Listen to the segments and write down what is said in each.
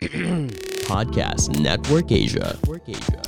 Podcast Network Asia. Network Asia.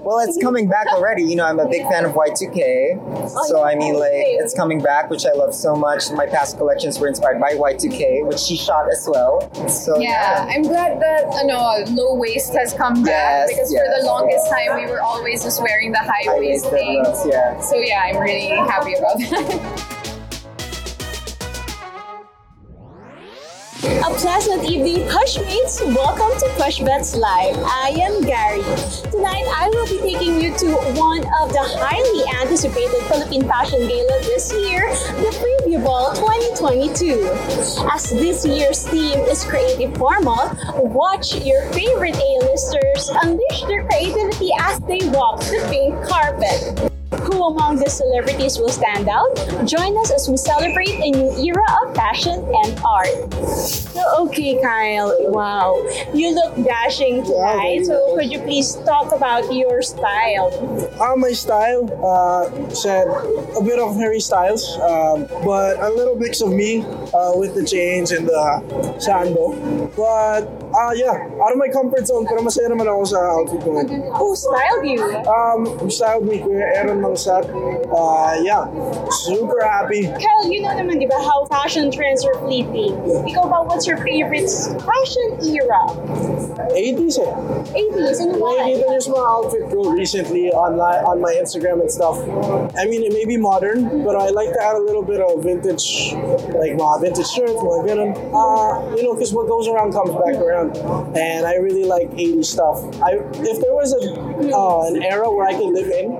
Well, it's coming back already. You know, I'm a big fan of Y2K. So, I mean, like, it's coming back, which I love so much. My past collections were inspired by Y2K, which she shot as well. So, Yeah, I'm glad that uh, ano, low waist has come back Yes, because for the longest time we were always just wearing the high waist High-waisted thing. yeah. So yeah, I'm really happy about that. A pleasant evening, Pushmates! Welcome to Push Bets Live. I am Gary. Tonight, I will be taking you to one of the highly anticipated Philippine Fashion Gala this year, the Preview Ball 2022. As this year's theme is creative formal, watch your favorite A-listers unleash their creativity as they walk the pink carpet. Who among the celebrities will stand out? Join us as we celebrate a new era of fashion and art. So, okay, Kyle. Wow, you look dashing tonight. So, could you please talk about your style? Uh, my style, uh, said a bit of Harry Styles, um, but a little mix of me uh, with the chains and the sando. But uh, yeah, out of my comfort zone, pero masaya naman ako sa outfit ko. Who styled you? Um, who styled me, Kuya Aaron Mangsat. Uh, yeah, super happy. Kyle, you know naman, di ba, how fashion trends are fleeting. Ikaw ba, what's your favorite fashion era? 80s eh. 80s and why? Nakikita niyo sa mga outfit ko recently online on my Instagram and stuff. I mean, it may be modern, but I like to add a little bit of vintage, like mga vintage shirts, mga ganun. Uh, you know, because what goes around comes back around. And I really like 80s stuff. I If there was a uh, an era where I could live in,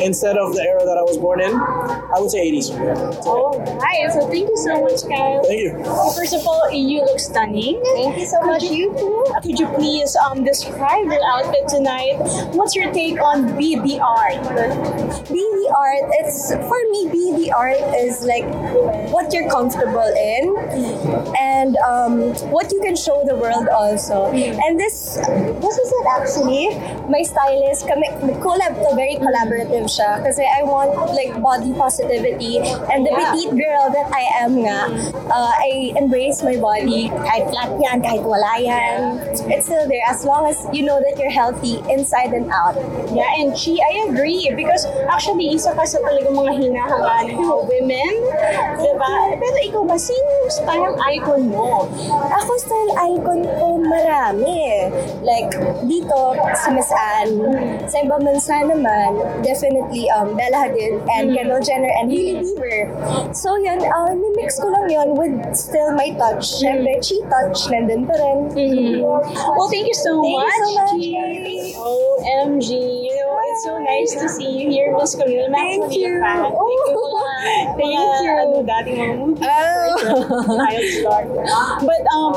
instead of the era that I was born in, I would say 80s. All right, so thank you so much, Kyle. Thank you. First of all, you look stunning. Thank you so much. You too. Could you please um, describe your outfit tonight? What's your take on BB art? BD art, it's for me, BD art is like what you're comfortable in and um, what you can show the world also. And this, this is it actually. My stylist, kami, collab to, very collaborative siya. Kasi I want like body positivity and the petite girl that I am nga. Uh, I embrace my body. Kahit flat yan, kahit wala yan. It's still there as long as you know that you're healthy inside and out. Yeah, and she, I agree. Because actually, isa ka sa talagang mga hinahangaan ng women. Diba? Pero ikaw ba, sino yung style icon mo? Ako style icon ko marami. Like, dito, si Miss Anne. Sa ibang bansa naman, definitely um, Bella Hadid and Kendall Jenner and Hailey Bieber. So yun, uh, mix ko lang yun with still my touch. Siyempre, chi touch, nandun pa rin. Well, thank you so Thank you much. so much. G. OMG. You know, it's so nice to see you here, Miss Camille. Thank you. Fan. Oh. Thank you. dating mga movie. Child star. But um,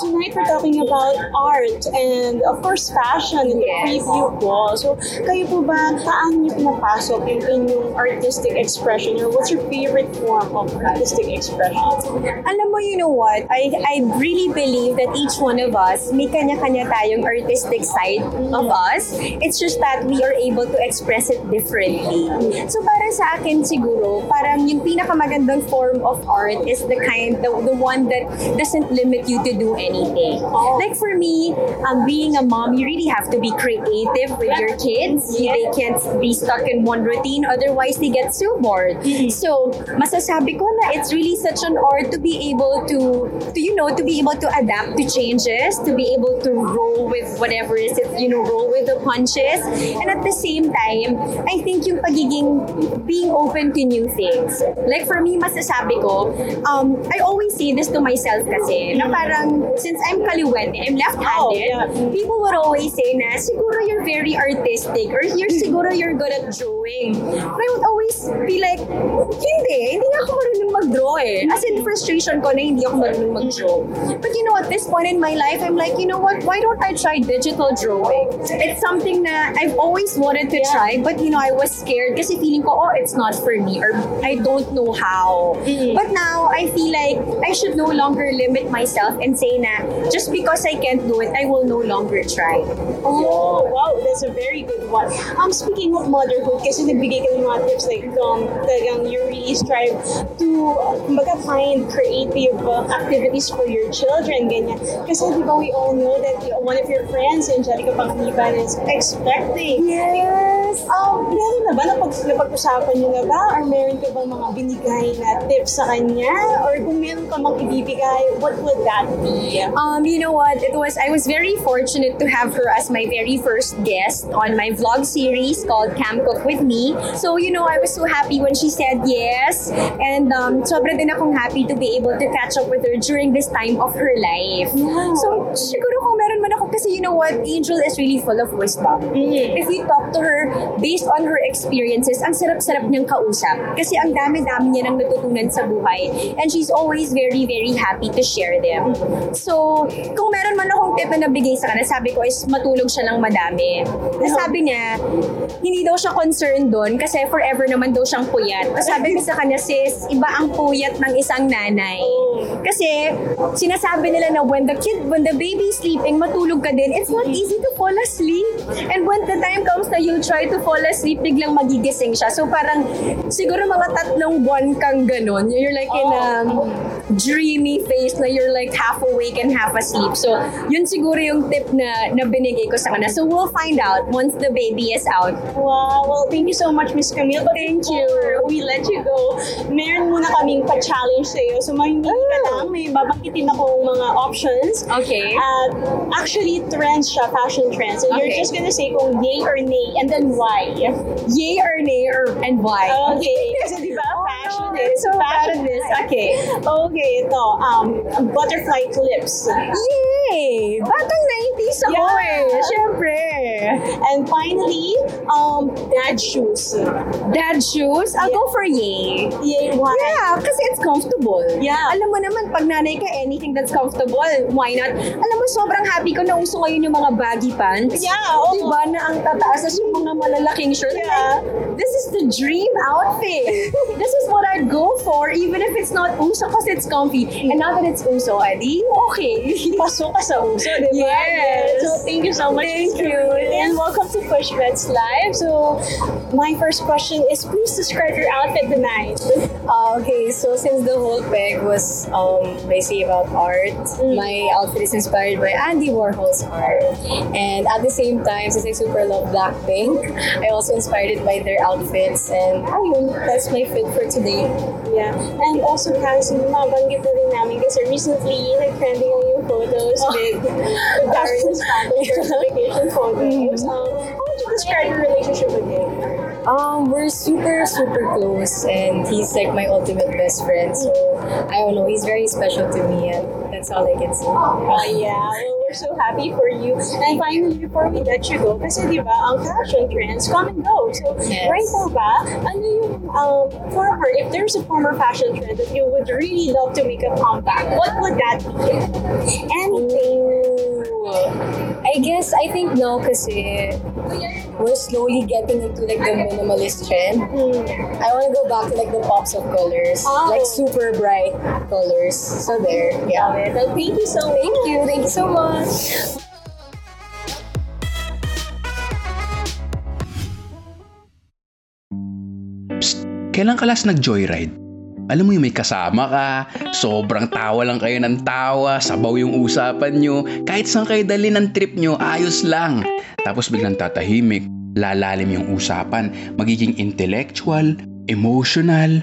tonight we're talking about art and of course fashion in the preview ball. So, kayo po ba, paano niyo pinapasok yung inyong artistic expression or what's your favorite form of artistic expression? Alam mo, you know what? I I really believe that each one of us, may kanya-kanya tayong artistic side of us. It's just that we are able to express it differently. So para sa akin siguro, parang yung pinakamagandang form of art is the kind, the, the one that doesn't limit you to do anything. Like for me, um, being a mom, you really have to be creative with your kids. They can't be stuck in one routine, otherwise they get so bored. So, masasabi ko na it's really such an art to be able to, to you know, to be able to adapt to changes, to be able to roll with whatever is it, you know, roll with the punches. And at the same time, I think yung pagiging, being open to new things. Like for me, masasabi ko, um, I always say this to myself kasi, na parang, since I'm kaliwete, I'm left-handed, Oh, yeah. people would always say na, siguro you're very artistic, or you're siguro you're good at drawing. But I would always be like, hindi, hindi nga ako marunong mag-draw eh. As in, frustration ko na hindi ako marunong mag-draw. But you know, at this point in my life, I'm like, you know what, why don't I try digital drawing? It's something na I've always wanted wanted to Yeah. try, but you know, I was scared kasi feeling ko, oh, it's not for me or I don't know how. Mm. But now, I feel like I should no longer limit myself and say na, just because I can't do it, I will no longer try. Oh, wow, that's a very good one. Um, speaking of motherhood, kasi nagbigay ka ng mga tips like, um, talagang you really strive to, kumbaga, find creative uh, activities for your children, ganyan. Kasi di ba we all know that uh, one of your friends, Angelica Panganiban, is expecting. Yes! Um, meron na ba? Napag, napag-usapan niyo na ba? Or meron ka bang mga binigay na tips sa kanya? Or kung meron ka mang ibibigay, what would that be? Um, you know what? It was I was very fortunate to have her as my very first guest on my vlog series called Camp Cook with Me. So you know, I was so happy when she said yes, and um, sobra din akong happy to be able to catch up with her during this time of her life. So siguro kung meron man ako kasi you know what, Angel is really full of wisdom. If you talk to her based on her experiences, ang sarap-sarap niyang kausap. Kasi ang dami-dami niya nang natutunan sa buhay. And she's always very, very happy to share them. So, kung meron man akong tip na nabigay sa kanya, sabi ko is matulog siya ng madami. Tapos sabi niya, hindi daw siya concerned doon kasi forever naman daw siyang puyat. Tapos sabi ko sa kanya, sis, iba ang puyat ng isang nanay. Kasi sinasabi nila na when the kid, when the baby sleeping, matulog ka din. It's not easy to fall asleep. And when the time comes na you'll try to fall asleep, biglang magigising siya. So parang siguro mga tatlong buwan kang ganun. You're like in a dreamy phase na you're like half awake and half asleep. So yun siguro yung tip na, na binigay ko sa kanya. So we'll find out once the baby is out. Wow, well, thank you so much, Miss Camille. But thank you. We let you go. Meron muna kaming pa-challenge sa'yo. So, mamimili ka lang. May babangkitin akong mga options. Okay. At actually, trends siya, fashion trends. And you're Okay. just gonna say kung yay or nay, and then why. Yay or nay or and why? Okay. Ba, fashion is so fashion is. Okay. Okay, ito. Um, butterfly clips. Yay! Batang 90s ako Yeah. eh. Siyempre. And finally, um, dad shoes. Dad shoes? I'll go for yay. Yay, why? Yeah, kasi it's comfortable. Yeah. Alam mo naman, pag nanay ka, anything that's comfortable, why not? Alam mo, sobrang happy ko na uso ngayon yung mga baggy pants. Yeah, oo. Diba, na ang tataas as yung mga malalaking shirt. Yeah. This is the dream outfit. this is what I'd go for, even if it's not uso kasi it's comfy. And now that it's uso, edi, okay. Pasok ka sa uso, di ba? Yes. So, thank you so much. Thank you. And welcome to Push Bets Live. So, my first question is, please describe your outfit tonight. Uh, okay, so since the whole peg was um, basically about art, my outfit is inspired by Andy Warhol's art. And at the same time, since I super love Blackpink, I also inspired it by their outfits. And ayun, that's my fit for today. Yeah. And also, guys, mabanggit na rin namin kasi recently, nag-trending ang yung photos with, with Darren's family vacation photos. Um, how would you describe your relationship with him? Um, we're super, super close, and he's like my ultimate best friend. So I don't know, he's very special to me, and that's all I can say. Oh, yeah. Well, we're so happy for you. And finally, before we let you go, kasi di ba, ang fashion trends come and go. So, Yes. right now ba, ano yung um, former, if there's a former fashion trend that you would really love to make a comeback, what would that be? Anything. I guess I think no kasi we're slowly getting into like the minimalist trend. I want to go back to like the pops of colors, Oh. like super bright colors. So there, yeah. Well, thank you so much. Thank you, thank you so much. Kailan ka last nag-joyride? Alam mo yung may kasama ka, sobrang tawa lang kayo ng tawa, sabaw yung usapan nyo, kahit saan kayo dali ng trip nyo, ayos lang. Tapos biglang tatahimik, lalalim yung usapan, magiging intellectual, emotional.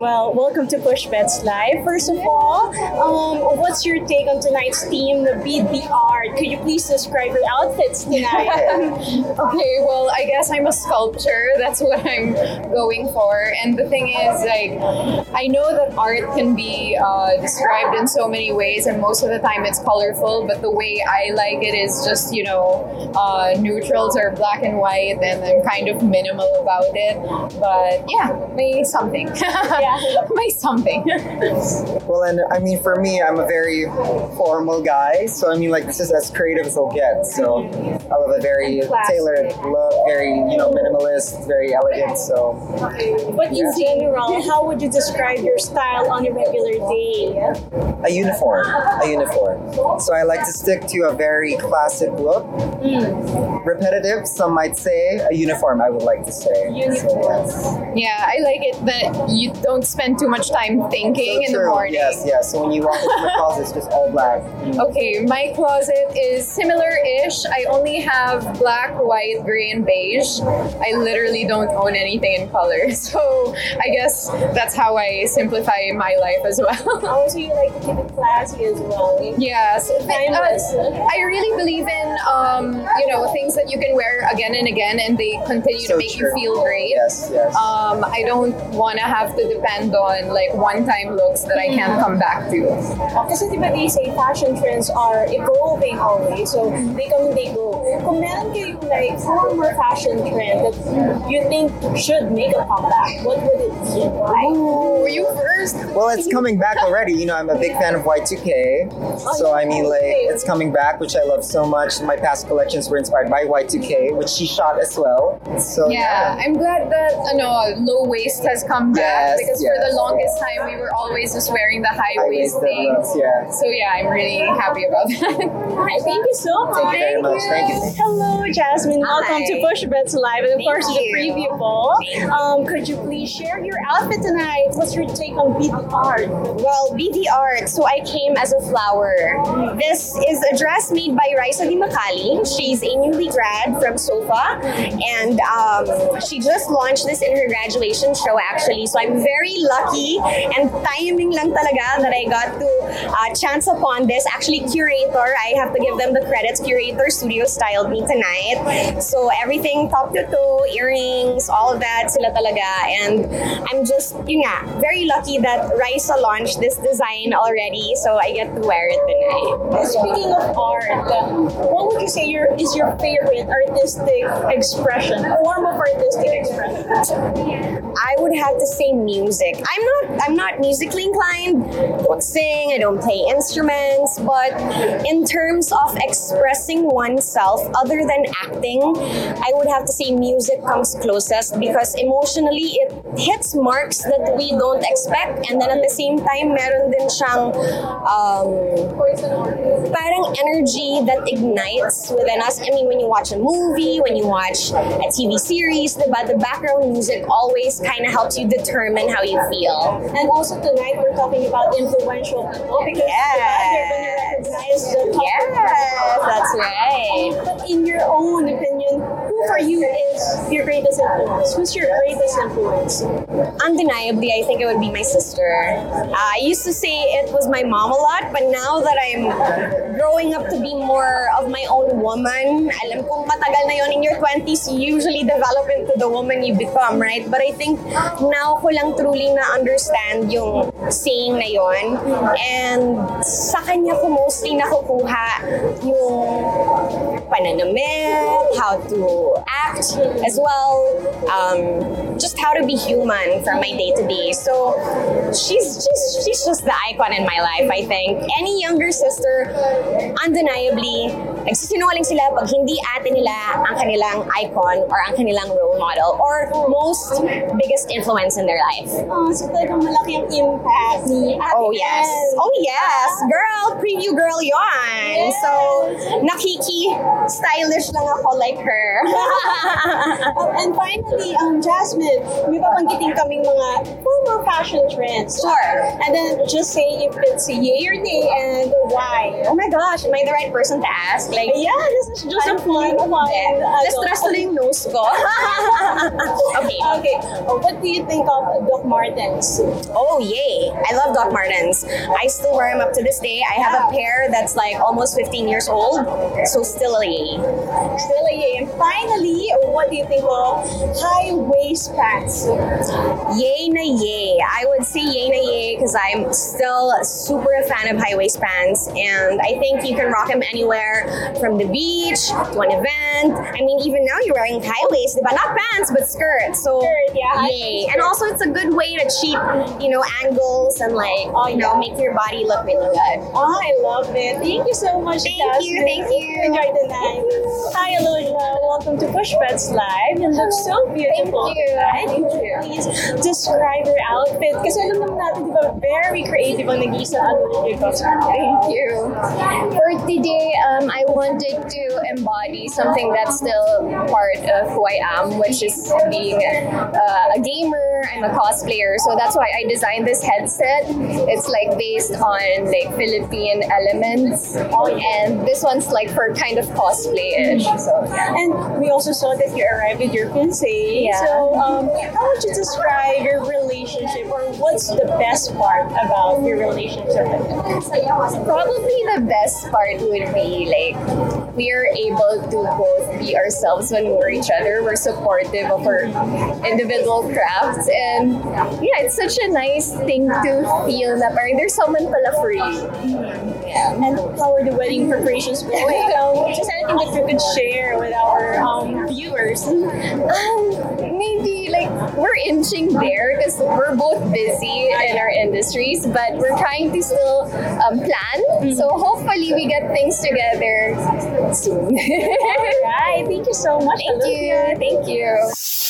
Well, welcome to Push Bets Live. First of all, um, what's your take on tonight's theme, the Beat the Art? Could you please describe your outfits tonight? Okay, well, I guess I'm a sculpture. That's what I'm going for. And the thing is, like, I know that art can be uh, described in so many ways, and most of the time it's colorful. But the way I like it is just, you know, uh, neutrals are black and white, and I'm kind of minimal about it. But yeah, may something. Yeah. may something. Well, and I mean, for me, I'm a very formal guy, so I mean, like, this is as creative as I'll get. So I love a very tailored look, very, you know, minimalist, very elegant. So But in general, how would you describe your style on a regular day? a uniform, a uniform. So I like to stick to a very classic look. Hmm. Repetitive, some might say. A uniform, I would like to say. Uniform. yeah, I like it that you don't spend too much time thinking So in the morning. Yes, yes. So when you walk into the closet, it's just all black. Okay, my closet is similar-ish. I only have black, white, gray, and beige. I literally don't own anything in color, so I guess that's how I simplify my life as well. Also, you like to keep it classy as well. yes, Timeless. uh, I really believe in um, you know things that you can wear again and again, and they continue So to make true. you feel great. Yes, yes. Um, I don't want to have to depend on like one-time looks that I can't come back to. Kasi di ba they say fashion trends are evolving always, so they come and they go. Kung meron kayong like former fashion trend that you think should make a comeback, what would it be? Why? Ooh, you first. Well, it's coming back already. You know, I'm a big fan of Y2K. So, I mean, like, it's coming back, which I love so much. My past collections were inspired by Y2K, which she shot as well. So, Yeah, yeah. I'm glad that you know low waist has come back Yes, because for yes, the longest yes. time we were always just wearing the high waist High-waisted thing. yeah. So yeah, I'm really happy about that. Alright, thank you so much. Thank you very much. Thank you. Hello, Jasmine. Welcome to Hi. Push Bets Live, and of course to the preview ball. Um, could you please share your outfit tonight? What's your take on Beat the Art? Well, BT Art, so I came as a flower. This is a dress made by Raisa Di Makali. She's a newly grad from SOFA, and um, she just launched this in her graduation show actually. So I'm very lucky and timing lang talaga that I got to uh, chance upon this. Actually, curator, I have to give them the credits. Curator Studio styled me tonight. So everything top to toe, earrings, all of that, sila talaga. And I'm just, yun nga, very lucky that Raisa launched this design already. So I get to wear it tonight. Speaking of art, what would you say your is your favorite artistic expression, form of artistic expression? I would have to say music. I'm not I'm not musically inclined. I don't sing, I don't play instruments, but in terms of expressing oneself other than acting, I would have to say music comes closest because emotionally it hits marks that we don't expect and then at the same time meron din siyang um, parang energy that ignites within us. I mean, when you watch a movie, when you watch a TV series, diba, the background music always kind of helps you determine how you feel. And also tonight we're talking about influential people because Yes. going to recognize the top Yes, that's right. But in your own opinion, who for you is your greatest influence? Who's your greatest influence? Undeniably, I think it would be my sister. Uh, I used to say it was my mom a lot, but now that I'm growing up to be more of my own woman, alam kong matagal na yon in your 20s, you usually develop into the woman you become, right? But I think now ko lang truly na understand yung saying na yon. And sa kanya ko mostly nakukuha yung pananamit, how to act as well, um, just how to be human from my day to day. So she's just she's just the icon in my life. I think any younger sister, undeniably, nagsisinungaling sila pag hindi ate nila ang kanilang icon or ang kanilang role model or most biggest influence in their life. Oh, so talagang malaki ang impact ni Ate Oh yes. Oh yes. Girl, preview girl yon. So, nakiki stylish lang ako like her. Oh, and finally, um, Jasmine, may babanggitin kaming mga former fashion trends. Sure. And then just say if it's yay or nay and why. Oh my gosh, am I the right person to ask? Like, Yeah, this is just a fun, fun. ano, na-stress tuloy yung nose ko. okay. Okay, uh, what do you think of Doc Martens? Oh, yay. I love Doc Martens. I still wear them up to this day. I have a pair that's like almost 15 years old, so still a yay. Still a yay. And finally, what do you think of high waist pants? Yay na yay. I would say yay na yay because I'm still super a fan of high waist pants, and I think you can rock them anywhere from the beach to an event. I mean, even now you're wearing high waist, but not pants, but skirts. So Skirt, yeah. yay. And also, it's a good way to cheat, you know, angles and like, Oh, you know, make your body look really good. Oh, I love it. Thank you so much, Thank Jasmine. you, thank you. Enjoy the night. Hi, Alodia. Welcome to Push Bets Live. You look so beautiful. Thank you. Right? Thank you. Please describe your outfit. Kasi alam naman natin, di ba, very creative ang Alodia. Thank you. For today, um, I wanted to embody something that's still part of who I am, which is being uh, a gamer. I'm a cosplayer, so that's why I designed this headset. It's like based on like Philippine elements, and this one's like for kind of cosplay-ish. So And we also saw that you arrived with your fiancé. Yeah. So, um, how would you describe your relationship, or what's the best part about your relationship with him? Probably the best part would be like we are able to both be ourselves when we're each other. We're supportive of our individual crafts, and yeah, it's such a nice thing to feel that parang there's someone pala for you. Yeah. And how are the wedding preparations going? Um, just anything that you could share with our um, viewers. Um, maybe like we're inching there because we're both busy in our industries, but we're trying to still um, plan. So hopefully we get things together soon. Right. Thank you so much. Thank you. Thank you.